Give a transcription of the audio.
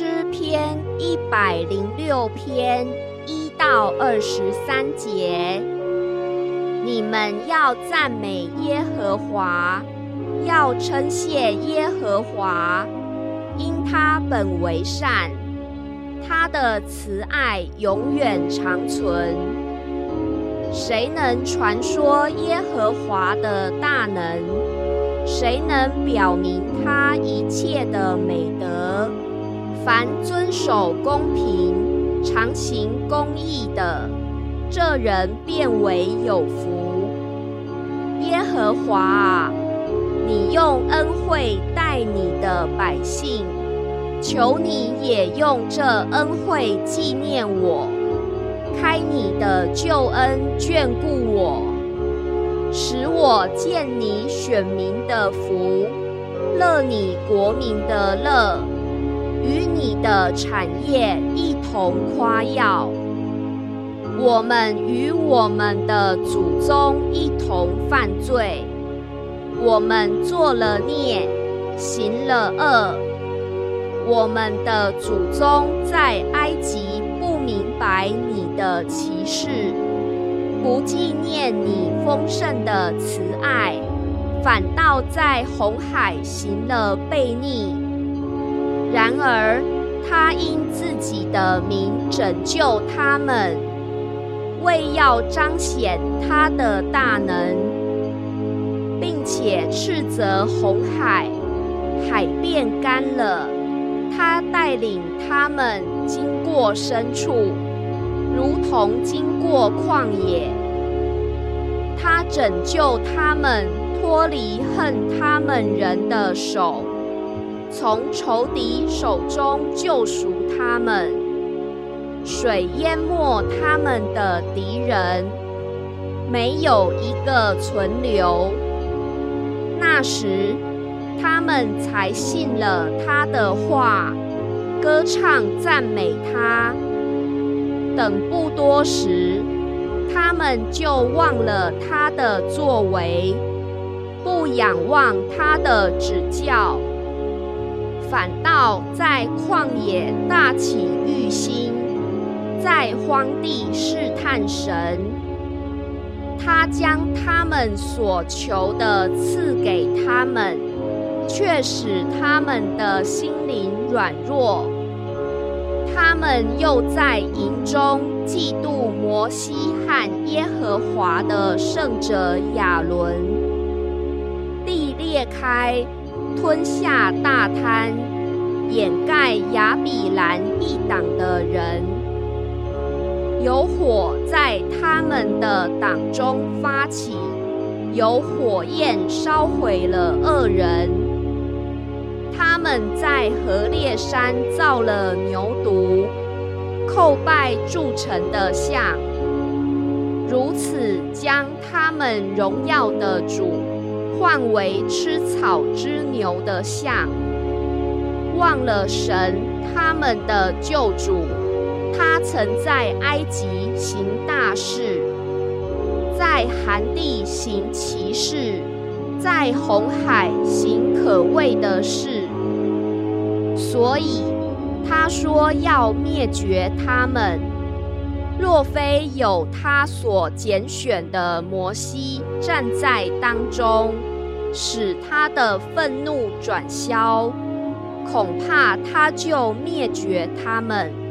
诗篇一百零六篇一到二十三节，你们要赞美耶和华，要称谢耶和华，因他本为善，他的慈爱永远长存。谁能传说耶和华的大能？谁能表明他一切的美德？凡遵守公平、常行公义的，这人变为有福。耶和华啊，你用恩惠待你的百姓，求你也用这恩惠纪念我，开你的救恩眷顾我。使我见你选民的福，乐你国民的乐，的产业一同夸耀。我们与我们的祖宗一同犯罪，我们做了孽，行了恶。我们的祖宗在埃及不明白你的奇事。不纪念你丰盛的慈爱，反倒在红海行了悖逆。然而，他因自己的名拯救他们，为要彰显他的大能，并且斥责红海，海变干了。他带领他们经过深处。如同经过旷野，他拯救他们脱离恨他们人的手，从仇敌手中救赎他们。水淹没他们的敌人，没有一个存留。那时，他们才信了他的话，歌唱赞美他。等不多时，他们就忘了他的作为，不仰望他的指教，反倒在旷野大起欲心，在荒地试探神。他将他们所求的赐给他们，却使他们的心灵软弱。他们又在营中嫉妒摩西和耶和华的圣者亚伦，地裂开，吞下大滩，掩盖亚比兰一党的人，有火在他们的党中发起，有火焰烧毁了恶人。他们在河烈山造了牛犊，叩拜铸成的像，如此将他们荣耀的主换为吃草之牛的像，忘了神他们的救主，他曾在埃及行大事，在寒地行奇事，在红海行可畏的事。所以他说要灭绝他们，若非有他所拣选的摩西站在当中，使他的愤怒转消，恐怕他就灭绝他们。